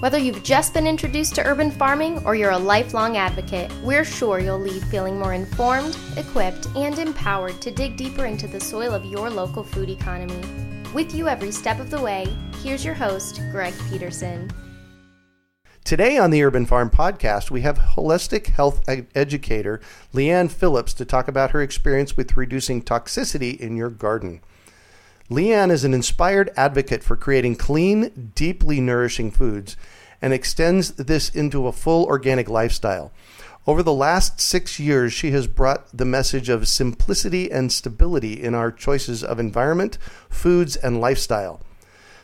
Whether you've just been introduced to urban farming or you're a lifelong advocate, we're sure you'll leave feeling more informed, equipped, and empowered to dig deeper into the soil of your local food economy. With you every step of the way, here's your host, Greg Peterson. Today on the Urban Farm Podcast, we have holistic health ed- educator Leanne Phillips to talk about her experience with reducing toxicity in your garden. Leanne is an inspired advocate for creating clean, deeply nourishing foods and extends this into a full organic lifestyle. Over the last six years, she has brought the message of simplicity and stability in our choices of environment, foods, and lifestyle.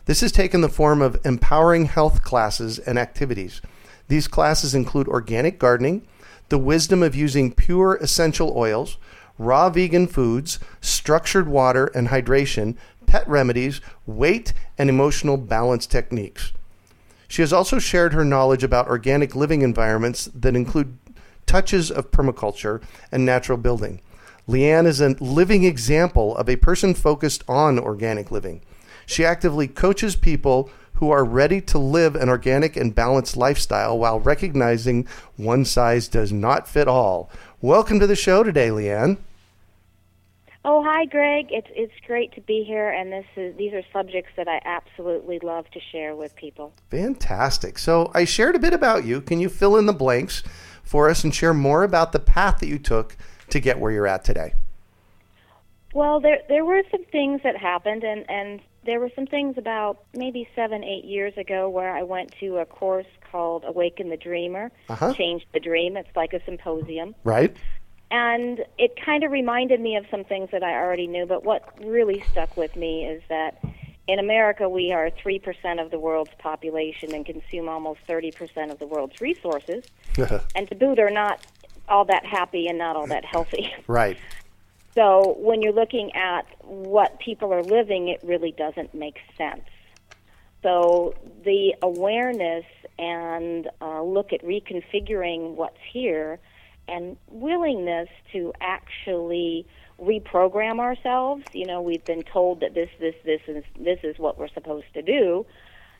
This has taken the form of empowering health classes and activities. These classes include organic gardening, the wisdom of using pure essential oils, raw vegan foods, structured water and hydration, pet remedies, weight, and emotional balance techniques. She has also shared her knowledge about organic living environments that include touches of permaculture and natural building. Leanne is a living example of a person focused on organic living. She actively coaches people who are ready to live an organic and balanced lifestyle while recognizing one size does not fit all. Welcome to the show today, Leanne. Oh, hi, Greg. It's it's great to be here, and this is these are subjects that I absolutely love to share with people. Fantastic. So I shared a bit about you. Can you fill in the blanks for us and share more about the path that you took to get where you're at today? Well, there there were some things that happened, and and there were some things about maybe seven, eight years ago where I went to a course called Awaken the Dreamer, Uh-huh. Change the Dream. It's like a symposium. Right? And it kind of reminded me of some things that I already knew, but what really stuck with me is that in America we are 3% of the world's population and consume almost 30% of the world's resources. and to boot, are not all that happy and not all that healthy. right. So when you're looking at what people are living, it really doesn't make sense. So the awareness and uh, look at reconfiguring what's here and willingness to actually reprogram ourselves. You know, we've been told that this, this, this is this is what we're supposed to do,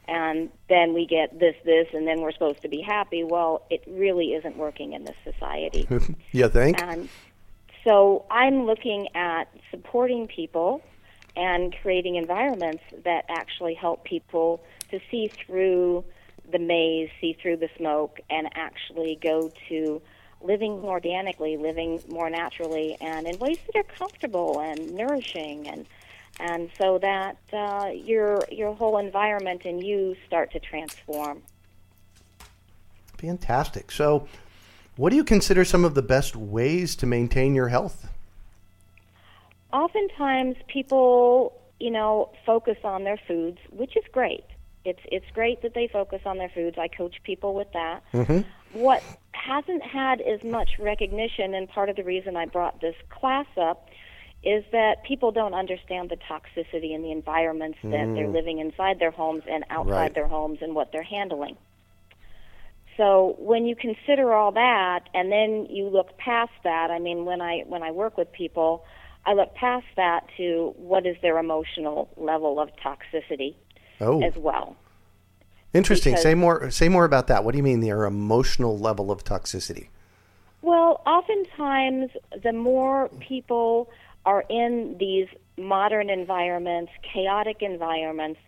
and then we get this, this, and then we're supposed to be happy. Well, it really isn't working in this society. you think? And so I'm looking at supporting people and creating environments that actually help people to see through the maze, see through the smoke, and actually go to living more organically, living more naturally, and in ways that are comfortable and nourishing, and and so that uh, your your whole environment and you start to transform. Fantastic. So, what do you consider some of the best ways to maintain your health? oftentimes people, you know, focus on their foods, which is great. It's it's great that they focus on their foods. I coach people with that. Mm-hmm. What hasn't had as much recognition, and part of the reason I brought this class up, is that people don't understand the toxicity in the environments that they're mm. living inside their homes and outside Right. their homes and what they're handling. So when you consider all that, and then you look past that, I mean, when I when I work with people, I look past that to what is their emotional level of toxicity Oh, as well. interesting. because- Say more. Say more about that. What do you mean their emotional level of toxicity? Well, oftentimes, the more people are in these modern environments, chaotic environments,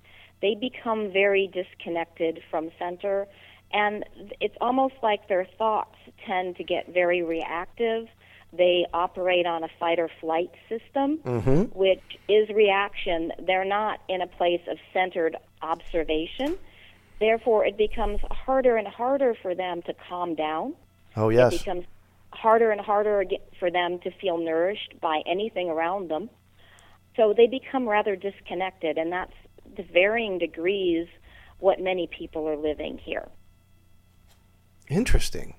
they become very disconnected from center. And it's almost like their thoughts tend to get very reactive. They operate on a fight or flight system, mm-hmm. which is reaction. They're not in a place of centered observation. Therefore, it becomes harder and harder for them to calm down Oh yes. it becomes harder and harder for them to feel nourished by anything around them. So they become rather disconnected, and that's to varying degrees what many people are living here. Interesting.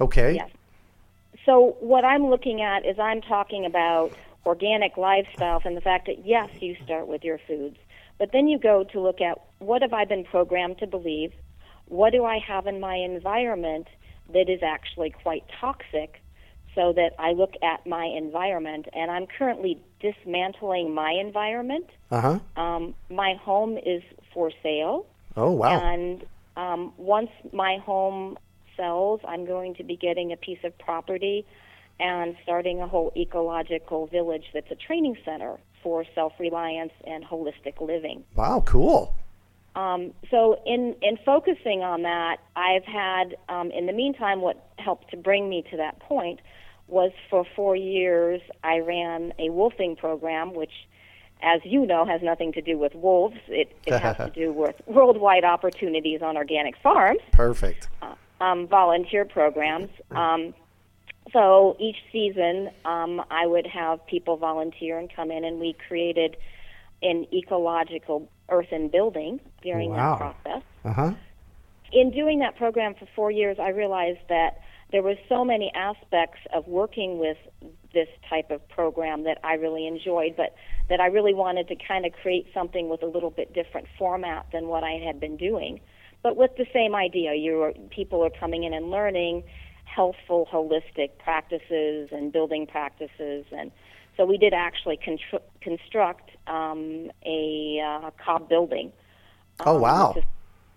Okay. Yes. So what I'm looking at is I'm talking about organic lifestyles and the fact that yes, you start with your foods, but then you go to look at what have I been programmed to believe? What do I have in my environment that is actually quite toxic? So that I look at my environment, and I'm currently dismantling my environment. Uh huh. Um, my home is for sale. Oh wow. And um, once my home I'm going to be getting a piece of property and starting a whole ecological village that's a training center for self reliance and holistic living. wow. Cool. Um, so, in, in focusing on that, I've had, um, in the meantime, what helped to bring me to that point was for four years, I ran a woofing program, which, as you know, has nothing to do with wolves. It, it has to do with worldwide opportunities on organic farms, Perfect. Um, volunteer programs. Um, so each season, um, I would have people volunteer and come in, and we created an ecological earthen building during Wow. that process. Uh huh. In doing that program for four years, I realized that there were so many aspects of working with this type of program that I really enjoyed, but that I really wanted to kind of create something with a little bit different format than what I had been doing, but with the same idea. You are, people are coming in and learning healthful, holistic practices and building practices, and so we did actually contr- construct um, a uh, cob building. Oh Um, wow.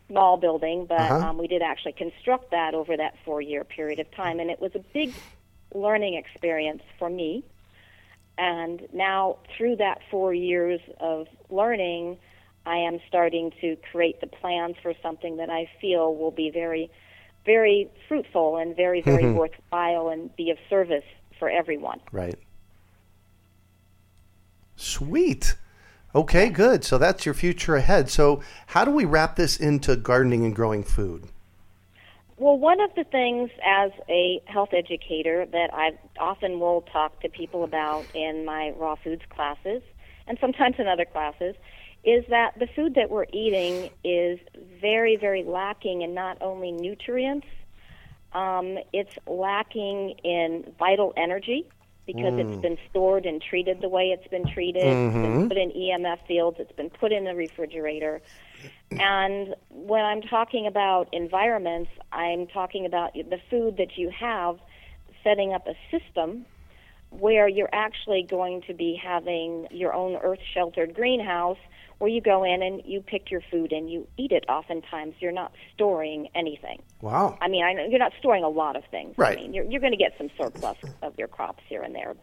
small building, but Uh-huh. um, we did actually construct that over that four year period of time, and it was a big learning experience for me. And now, through that four years of learning, I am starting to create the plans for something that I feel will be very, very fruitful and very, very mm-hmm. worthwhile and be of service for everyone. Right. Sweet. Okay, good. So that's your future ahead. So, how do we wrap this into gardening and growing food? Well, one of the things as a health educator that I often will talk to people about in my raw foods classes and sometimes in other classes is that the food that we're eating is very, very lacking in not only nutrients, um, it's lacking in vital energy because it's been stored and treated the way it's been treated. It's been put in EMF fields, it's been put in the refrigerator. And when I'm talking about environments, I'm talking about the food that you have setting up a system where you're actually going to be having your own earth sheltered greenhouse where you go in and you pick your food and you eat it oftentimes you're not storing anything Wow. i mean I know you're not storing a lot of things Right. i mean you're, you're going to get some surplus of your crops here and there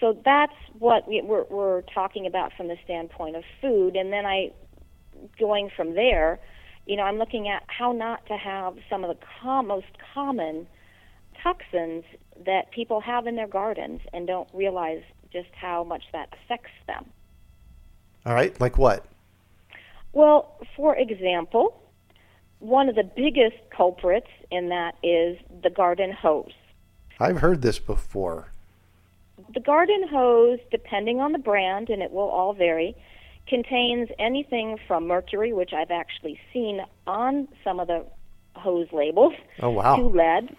so that's what we, we're, we're talking about from the standpoint of food and then i going from there you know i'm looking at how not to have some of the com- most common toxins that people have in their gardens and don't realize just how much that affects them. All right. Like what? Well, for example, one of the biggest culprits in that is the garden hose. I've heard this before. The garden hose, depending on the brand, and it will all vary, contains anything from mercury, which I've actually seen on some of the hose labels, Oh, wow. to lead,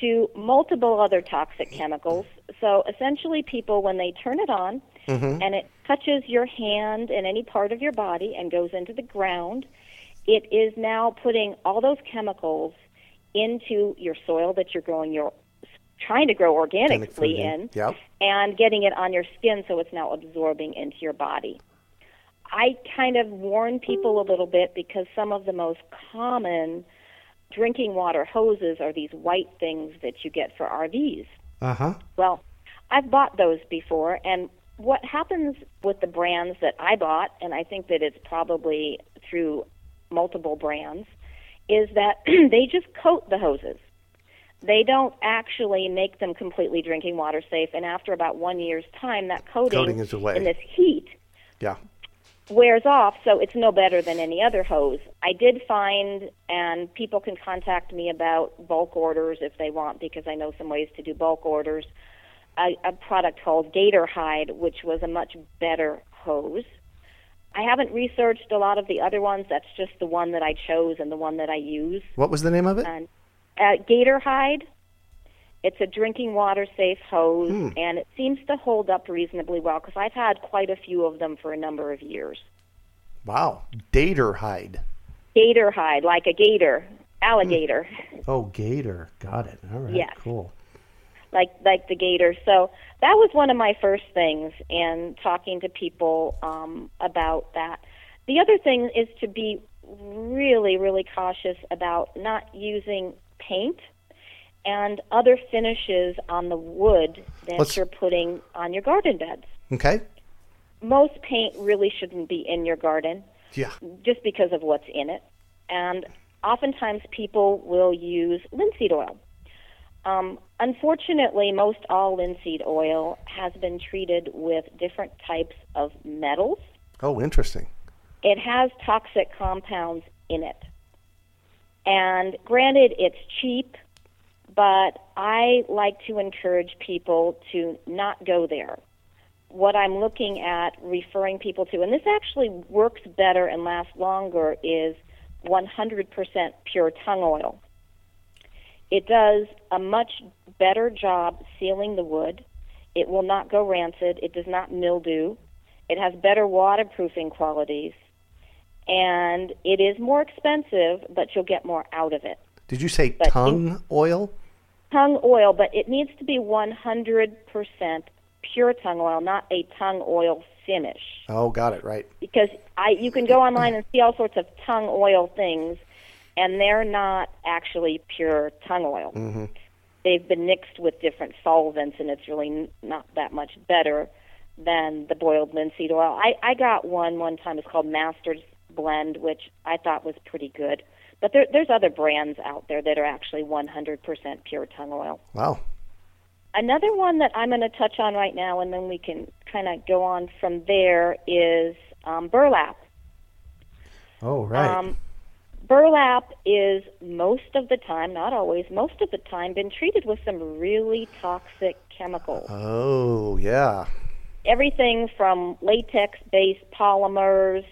to multiple other toxic chemicals. So essentially, people, when they turn it on and it touches your hand and any part of your body and goes into the ground, it is now putting all those chemicals into your soil that you're growing your trying to grow Organic organically in. in Yep. and getting it on your skin so it's now absorbing into your body. I kind of warn people a little bit because some of the most common drinking water hoses are these white things that you get for RVs. Uh huh. Well, I've bought those before, and what happens with the brands that I bought, and I think that it's probably through multiple brands, is that they just coat the hoses. They don't actually make them completely drinking water safe, and after about one year's time, that coating, Coating is away. in this heat Yeah. wears off, so it's no better than any other hose. I did find, and people can contact me about bulk orders if they want, because I know some ways to do bulk orders. A, a product called Gator Hide, which was a much better hose. I haven't researched a lot of the other ones. That's just the one that I chose and the one that I use. What was the name of it? And uh, Gator Hide. It's a drinking water safe hose, Hmm. and it seems to hold up reasonably well because I've had quite a few of them for a number of years. Wow. Dater hide. Gator hide, like a gator, alligator, Oh, gator. Got it. All right. Yes. Cool. Like like the gator. So that was one of my first things in talking to people um, about that. The other thing is to be really, really cautious about not using paint and other finishes on the wood that Let's- you're putting on your garden beds. Okay. Most paint really shouldn't be in your garden. Yeah. just because of what's in it. And oftentimes people will use linseed oil. Um, unfortunately, most all linseed oil has been treated with different types of metals. Oh, interesting. It has toxic compounds in it. And granted, it's cheap, but I like to encourage people to not go there. What I'm looking at referring people to, and this actually works better and lasts longer, is 100% pure tung oil. It does a much better job sealing the wood. It will not go rancid. It does not mildew. It has better waterproofing qualities. And it is more expensive, but you'll get more out of it. Did you say But tung oil? Tung oil, but it needs to be 100% pure tung oil, not a tung oil finish. Oh, got it. Right. Because I, you can go online and see all sorts of tung oil things, and they're not actually pure tung oil. Mm-hmm. They've been mixed with different solvents, and it's really not that much better than the boiled linseed oil. I, I got one one time. It's called Master's Blend, which I thought was pretty good. But there, there's other brands out there that are actually 100% pure tung oil. Wow. Another one that I'm going to touch on right now, and then we can kind of go on from there, is um, burlap. Oh, right. Um, burlap is most of the time, not always, most of the time, been treated with some really toxic chemicals. oh, yeah. Everything from latex-based polymers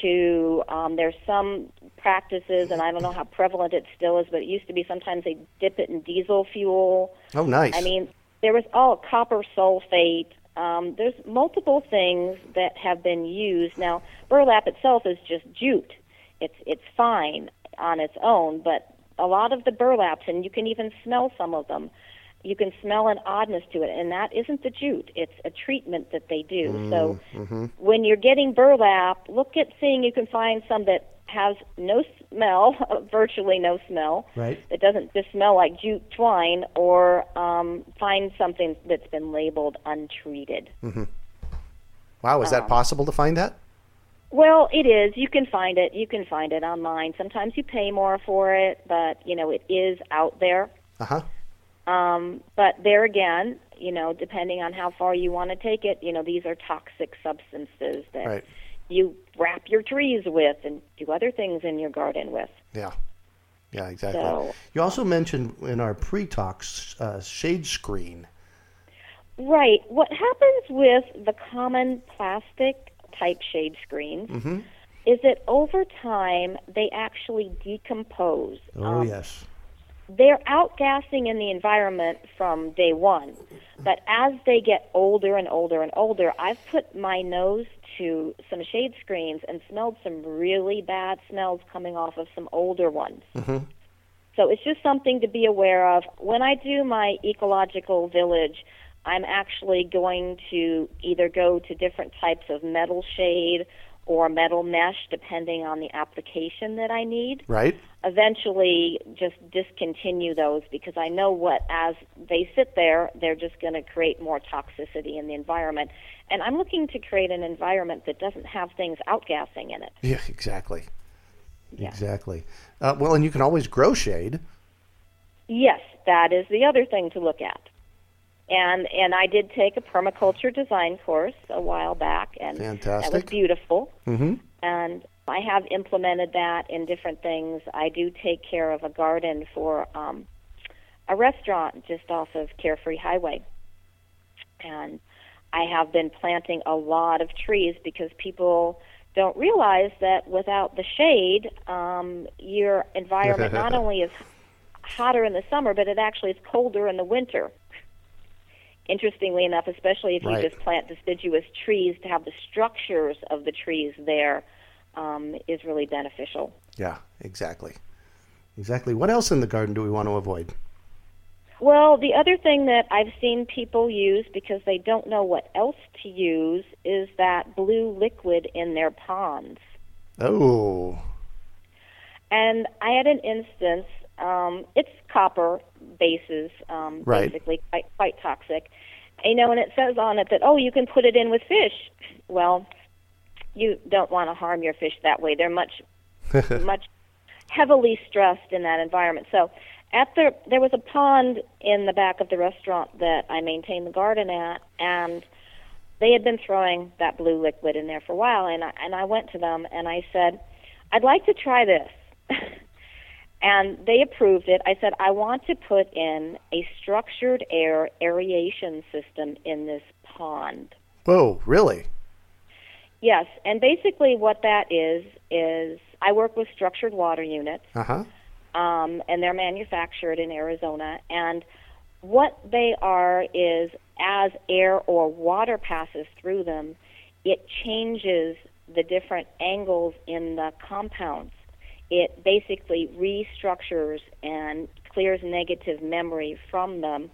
to um, there's some practices, and I don't know how prevalent it still is, but it used to be sometimes they dip it in diesel fuel. Oh, nice. I mean, there was all copper sulfate. Um, there's multiple things that have been used. Now, burlap itself is just jute. It's it's fine on its own, but a lot of the burlaps, and you can even smell some of them. You can smell an oddness to it, and that isn't the jute. It's a treatment that they do. so, when you're getting burlap, look at seeing you can find some that has no smell, virtually no smell right. that doesn't just smell like jute twine, or um, find something that's been labeled untreated. Mm-hmm. Wow. Is that um, possible to find that? Well, it is. You can find it. You can find it online. Sometimes you pay more for it, but you know it is out there. Uh huh. Um, but there again, you know, depending on how far you want to take it, you know, these are toxic substances that Right. you wrap your trees with and do other things in your garden with. Yeah. Yeah, exactly. So- You also mentioned in our pre-talks uh, shade screen. Right. What happens with the common plastic type shade screens Mhm. is that over time they actually decompose. Oh, Um, yes. They're outgassing in the environment from day one, but as they get older and older and older, I've put my nose to some shade screens and smelled some really bad smells coming off of some older ones. Mhm. So it's just something to be aware of. When I do my ecological village, I'm actually going to either go to different types of metal shade or metal mesh, depending on the application that I need. Right. Eventually, just discontinue those because I know what, as they sit there, they're just going to create more toxicity in the environment. And I'm looking to create an environment that doesn't have things outgassing in it. Yeah, exactly. Yeah. Exactly. Uh, well, and you can always grow shade. Yes, that is the other thing to look at. And and I did take a permaculture design course a while back, and that was Fantastic. beautiful. Mm-hmm. And I have implemented that in different things. I do take care of a garden for um, a restaurant just off of Carefree Highway, and I have been planting a lot of trees because people don't realize that without the shade, um, your environment not only is hotter in the summer, but it actually is colder in the winter. Interestingly enough, especially if you Right. just plant deciduous trees, to have the structures of the trees there um, is really beneficial. Yeah, exactly. Exactly. What else in the garden do we want to avoid? Well, the other thing that I've seen people use because they don't know what else to use is that blue liquid in their ponds. Oh, And I had an instance. Um, it's copper bases, um, Right. basically quite quite toxic. You know, and it says on it that oh, you can put it in with fish. Well, you don't want to harm your fish that way. They're much much heavily stressed in that environment. So, at the there was a pond in the back of the restaurant that I maintained the garden at, and they had been throwing that blue liquid in there for a while. And I, and I went to them and I said, I'd like to try this. and they approved it. I said, I want to put in a structured air aeration system in this pond. whoa, really? Yes, and basically what that is is I work with structured water units, Uh huh. um, and they're manufactured in Arizona. And what they are is as air or water passes through them, it changes the different angles in the compounds. It basically restructures and clears negative memory from them.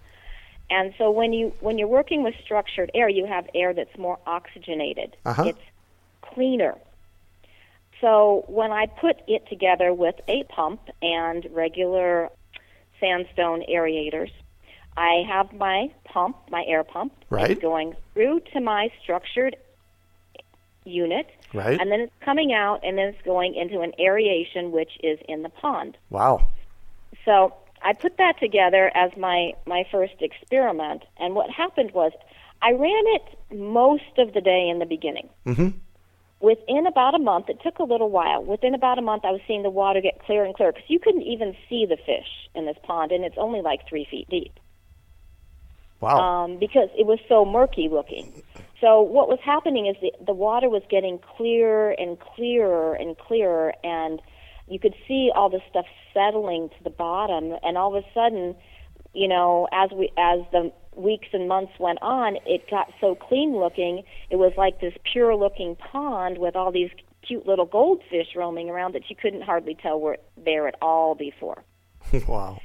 And so when you when you're working with structured air, you have air that's more oxygenated. Uh-huh. It's cleaner. So when I put it together with a pump and regular sandstone aerators, I have my pump, my air pump, Right. Going through to my structured unit, Right. and then it's coming out, and then it's going into an aeration, which is in the pond. Wow. So I put that together as my my first experiment, and what happened was I ran it most of the day in the beginning. Mm-hmm. Within about a month, it took a little while. Within about a month, I was seeing the water get clearer and clearer because you couldn't even see the fish in this pond, and it's only like three feet deep Wow. um, because it was so murky looking. So what was happening is the, the water was getting clearer and clearer and clearer, and you could see all the stuff settling to the bottom. And all of a sudden, you know, as we as the weeks and months went on, it got so clean looking. It was like this pure looking pond with all these cute little goldfish roaming around that you couldn't hardly tell were there at all before. wow.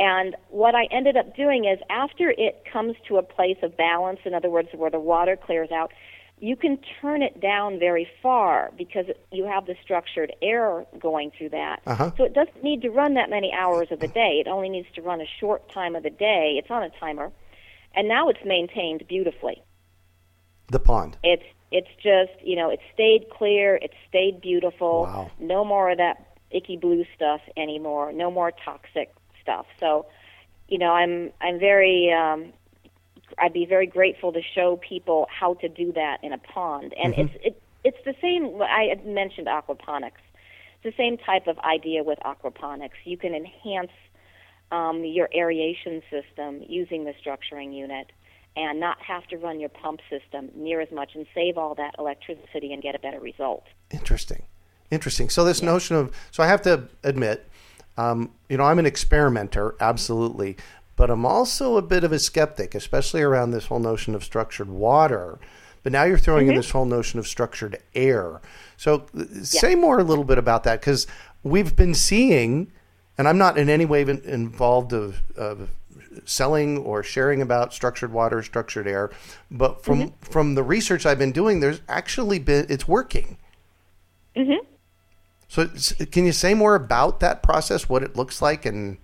And what I ended up doing is after it comes to a place of balance, in other words, where the water clears out, you can turn it down very far because you have the structured air going through that. Uh-huh. So it doesn't need to run that many hours of the day. It only needs to run a short time of the day. It's on a timer. And now it's maintained beautifully. The pond. It's it's just, you know, it stayed clear, it stayed beautiful. Wow. No more of that icky blue stuff anymore. No more toxic So, you know, I'm I'm very um I'd be very grateful to show people how to do that in a pond. And it's it it's the same I had mentioned aquaponics. It's the same type of idea with aquaponics. You can enhance um, your aeration system using the structuring unit and not have to run your pump system near as much and save all that electricity and get a better result. Interesting. Interesting. So this notion of so I have to admit, um, you know, I'm an experimenter, absolutely, but I'm also a bit of a skeptic, especially around this whole notion of structured water. But now you're throwing in this whole notion of structured air. So uh, say more a little bit about that because we've been seeing and I'm not in any way involved of, of selling or sharing about structured water, structured air, but from Mm-hmm. from the research I've been doing, there's actually been it's working. Mhm. So, can you say more about that process, what it looks like, and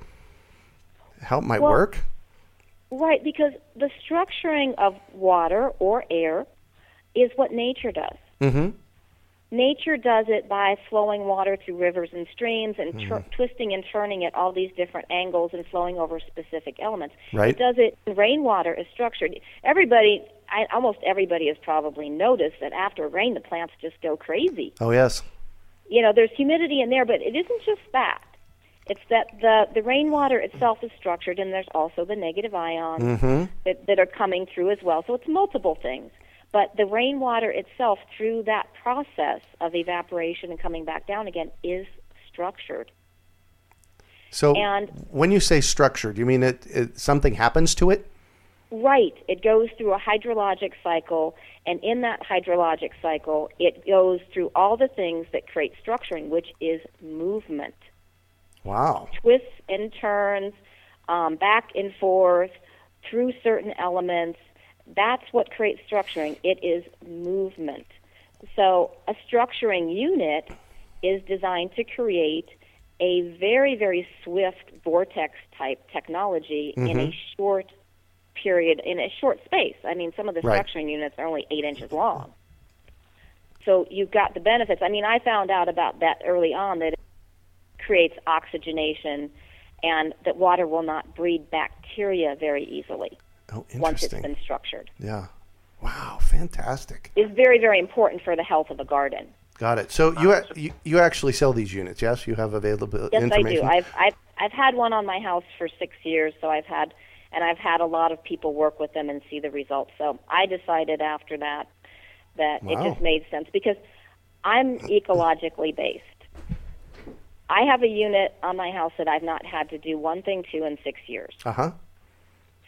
how it might Well- work? Right, because the structuring of water or air is what nature does. Mm-hmm. Nature does it by flowing water through rivers and streams and Mm-hmm. twisting and turning at all these different angles and flowing over specific elements. Right. It does it. Rainwater is structured. Everybody, I, almost everybody, has probably noticed that after rain, the plants just go crazy. Oh yes. You know, there's humidity in there, but it isn't just that. It's that the the rainwater itself is structured, and there's also the negative ions Mm-hmm. that, that are coming through as well. So it's multiple things. But the rainwater itself, through that process of evaporation and coming back down again, is structured. So, And- when you say structured, you mean it, it something happens to it? Right. It goes through a hydrologic cycle, and in that hydrologic cycle, it goes through all the things that create structuring, which is movement. Wow. twists and turns, um, back and forth through certain elements. That's what creates structuring. It is movement. So a structuring unit is designed to create a very, very swift vortex type technology in a short period, in a short space. I mean, some of the Right. structuring units are only eight inches long. So you've got the benefits. I mean, I found out about that early on that it creates oxygenation and that water will not breed bacteria very easily Oh, once it's been structured. Yeah. Wow. Fantastic. It's very, very important for the health of a garden. Got it. So you, you you actually sell these units? Yes, you have available Yes, I do. I've, I've I've had one on my house for six years, so I've had and I've had a lot of people work with them and see the results. So I decided after that that Wow. it just made sense because I'm ecologically based. I have a unit on my house that I've not had to do one thing to in six years. Uh huh.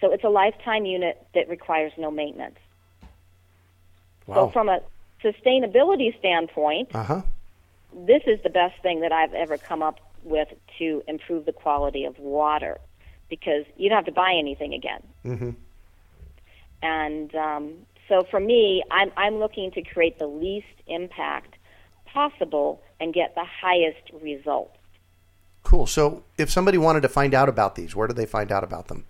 So it's a lifetime unit that requires no maintenance. Wow. So from a sustainability standpoint, Uh huh. this is the best thing that I've ever come up with to improve the quality of water because you don't have to buy anything again. Mhm. And um, so for me, I'm, I'm looking to create the least impact possible and get the highest results. Cool. So if somebody wanted to find out about these, where do they find out about them?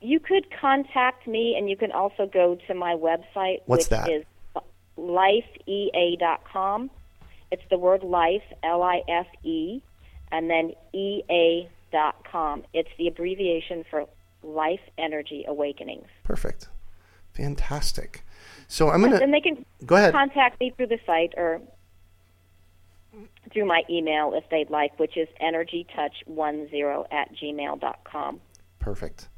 You could contact me, and you can also go to my website, What's which that? is lifeea.com. It's the word life, L I F E, and then EA.com. It's the abbreviation for Life Energy Awakenings. Perfect. Fantastic. So I'm gonna And they can go ahead. contact me through the site or through my email if they'd like, which is energytouch10 at gmail.com. Perfect.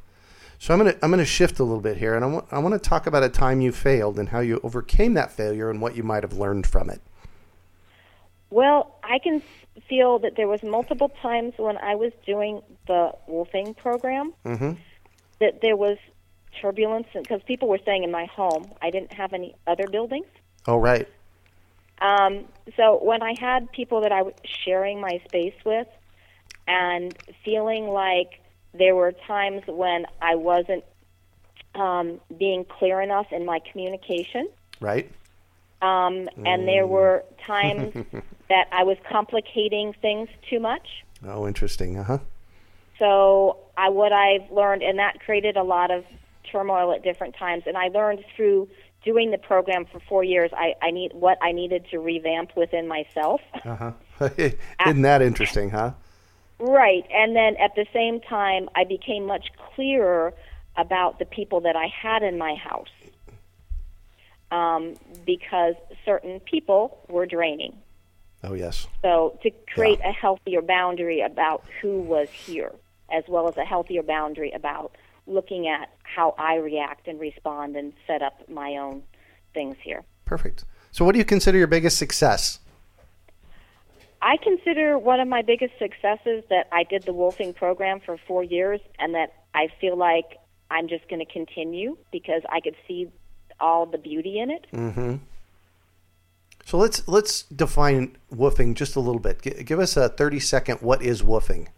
So I'm gonna I'm gonna shift a little bit here, and I want I want to talk about a time you failed and how you overcame that failure and what you might have learned from it. Well, I can feel that there was multiple times when I was doing the woofing program Mm-hmm. that there was turbulence because people were staying in my home. I didn't have any other buildings. Oh right. Um, so when I had people that I was sharing my space with and feeling like there were times when I wasn't um, being clear enough in my communication, Right. Um, and there were times that I was complicating things too much. Oh, interesting. Uh huh. So I what I've learned, and that created a lot of turmoil at different times. And I learned through doing the program for four years, I, I need what I needed to revamp within myself. Uh huh. Isn't that interesting, huh? right, and then at the same time, I became much clearer about the people that I had in my house, um, because certain people were draining. Oh yes. So to create a healthier boundary about who was here, as well as a healthier boundary about looking at how I react and respond and set up my own things here. Perfect. So what do you consider your biggest success? I consider one of my biggest successes that I did the woofing program for four years and that I feel like I'm just going to continue because I could see all the beauty in it. Mm-hmm. So let's let's define woofing just a little bit. G- give us a thirty second. What is woofing?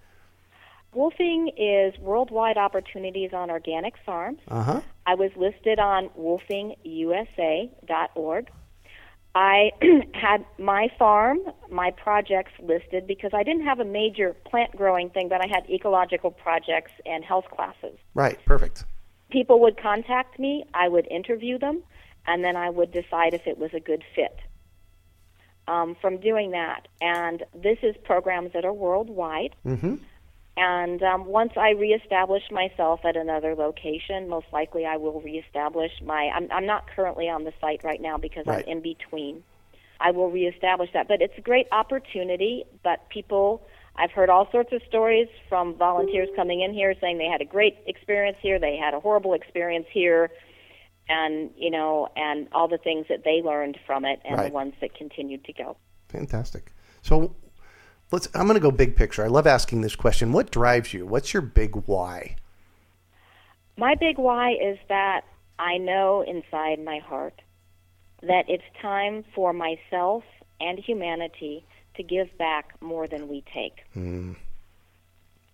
Wolfing is worldwide opportunities on organic farms. Uh huh. I was listed on wolfingusa.org. I had my farm, my projects listed because I didn't have a major plant growing thing, but I had ecological projects and health classes. Right. Perfect. People would contact me, I would interview them, and then I would decide if it was a good fit. Um, from doing that, and this is programs that are worldwide. Mm-hmm. And um, once I reestablish myself at another location, most likely I will reestablish my. I'm, I'm not currently on the site right now because Right. I'm in between. I will reestablish that. But it's a great opportunity. But people, I've heard all sorts of stories from volunteers coming in here saying they had a great experience here, they had a horrible experience here, and you know, and all the things that they learned from it, and Right. the ones that continued to go. Fantastic. So let's. I'm going to go big picture. I love asking this question. What drives you? What's your big why? My big why is that I know inside my heart that it's time for myself and humanity to give back more than we take.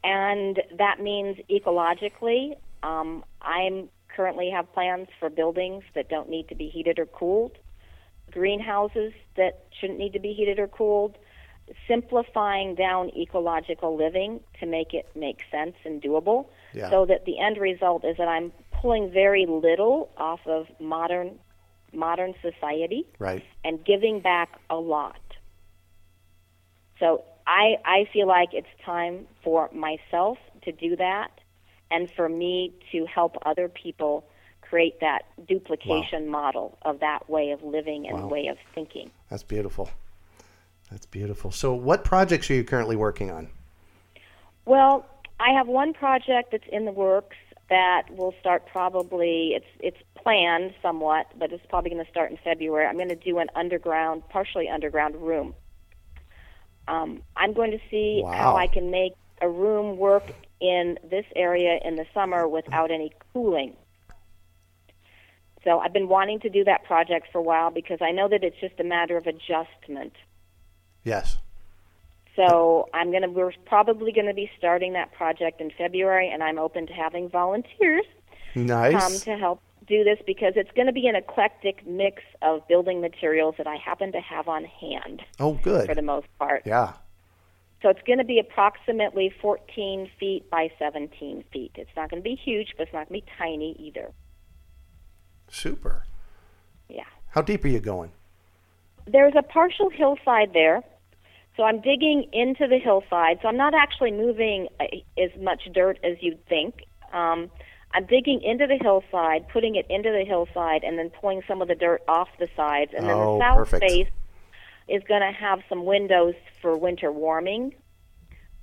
And that means ecologically, um, I'm currently have plans for buildings that don't need to be heated or cooled, greenhouses that shouldn't need to be heated or cooled, simplifying down ecological living to make it make sense and doable Yeah. so that the end result is that I'm pulling very little off of modern modern society Right. and giving back a lot. So I I feel like it's time for myself to do that and for me to help other people create that duplication model of that way of living and Wow. way of thinking. That's beautiful. That's beautiful. So, what projects are you currently working on? Well, I have one project that's in the works that will start probably it's it's planned somewhat, but it's probably going to start in February. I'm going to do an underground, partially underground room. Um, I'm going to see how I can make a room work in this area in the summer without any cooling. So I've been wanting to do that project for a while because I know that it's just a matter of adjustment. Yes. So I'm gonna we're probably gonna be starting that project in February, and I'm open to having volunteers come to help do this because it's going to be an eclectic mix of building materials that I happen to have on hand oh, good. for the most part. Yeah. So it's going to be approximately 14 feet by 17 feet. It's not going to be huge, but it's not going to be tiny either. Super. Yeah. How deep are you going? There's a partial hillside there. So I'm digging into the hillside. So I'm not actually moving uh, as much dirt as you'd think. Um, I'm digging into the hillside, putting it into the hillside, and then pulling some of the dirt off the sides. And then Oh, the south perfect. face is going to have some windows for winter warming.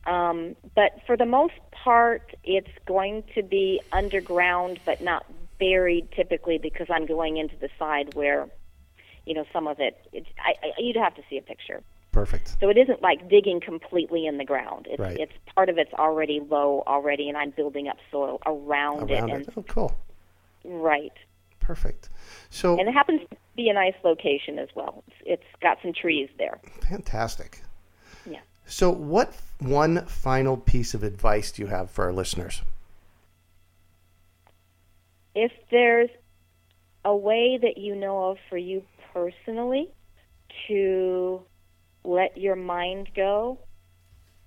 Um, but for the most part, it's going to be underground, but not buried typically because I'm going into the side where, you know, some of it. it I, I, you'd have to see a picture. Perfect. So it isn't like digging completely in the ground. It's, Right. it's part of it's already low already, and I'm building up soil around, Around it. it. Oh, cool. Right, Perfect. So, and it happens to be a nice location as well. It's, it's got some trees there. fantastic. Yeah. So, what one final piece of advice do you have for our listeners? if there's a way that you know of for you personally to let your mind go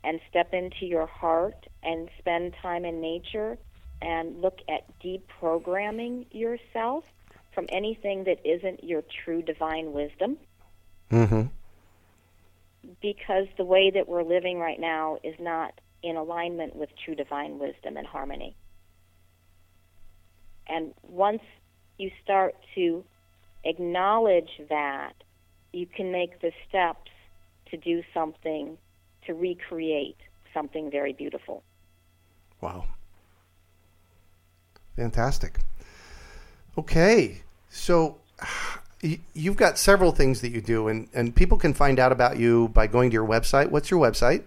and step into your heart and spend time in nature and look at deprogramming yourself from anything that isn't your true divine wisdom Mm-hmm. because the way that we're living right now is not in alignment with true divine wisdom and harmony. And once you start to acknowledge that, you can make the steps to do something to recreate something very beautiful. Wow. Fantastic. Okay. So you've got several things that you do, and, and people can find out about you by going to your website. What's your website?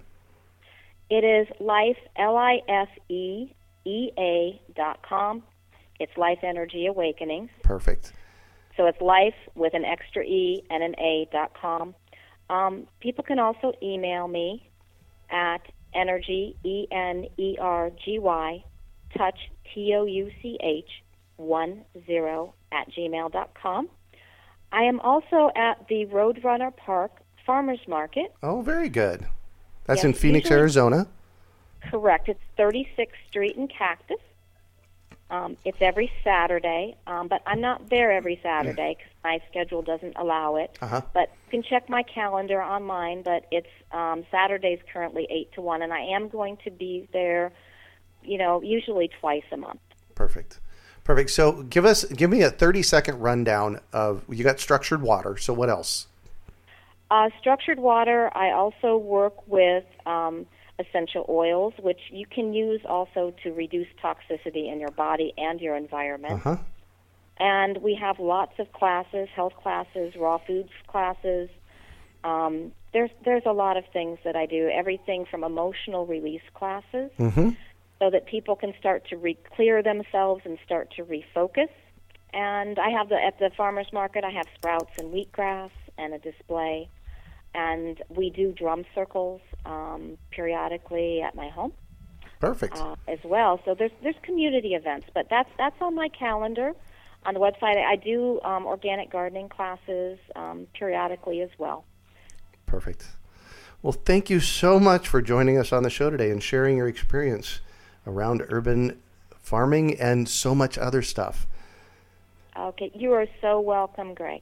It is life, L I F E E A dot com. It's Life Energy Awakenings. Perfect. So it's life with an extra E and an A dot com. Um, people can also email me at energy, E N E R G Y, touch, T O U C H, 1 0 at gmail.com. I am also at the Roadrunner Park Farmers Market. Oh, very good. That's Yes, in Phoenix, usually- Arizona. Correct. It's 36th Street in Cactus. Um, it's every Saturday, um, but I'm not there every Saturday because my schedule doesn't allow it. Uh-huh. But you can check my calendar online. But it's um, Saturdays currently eight to one, and I am going to be there. You know, usually twice a month. Perfect. Perfect. So give us give me a 30 second rundown of you got structured water. So what else? Uh, structured water. I also work with um, essential oils, which you can use also to reduce toxicity in your body and your environment. Uh-huh. And we have lots of classes, health classes, raw foods classes. Um, there's there's a lot of things that I do. Everything from emotional release classes, Mhm. so that people can start to re- clear themselves and start to refocus. And I have the at the farmers market. I have sprouts and wheatgrass and a display. And we do drum circles um, periodically at my home Perfect. uh, as well. So there's there's community events, but that's that's on my calendar. On the website, I do um, organic gardening classes um, periodically as well. Perfect. Well, thank you so much for joining us on the show today and sharing your experience around urban farming and so much other stuff. Okay, you are so welcome, Greg,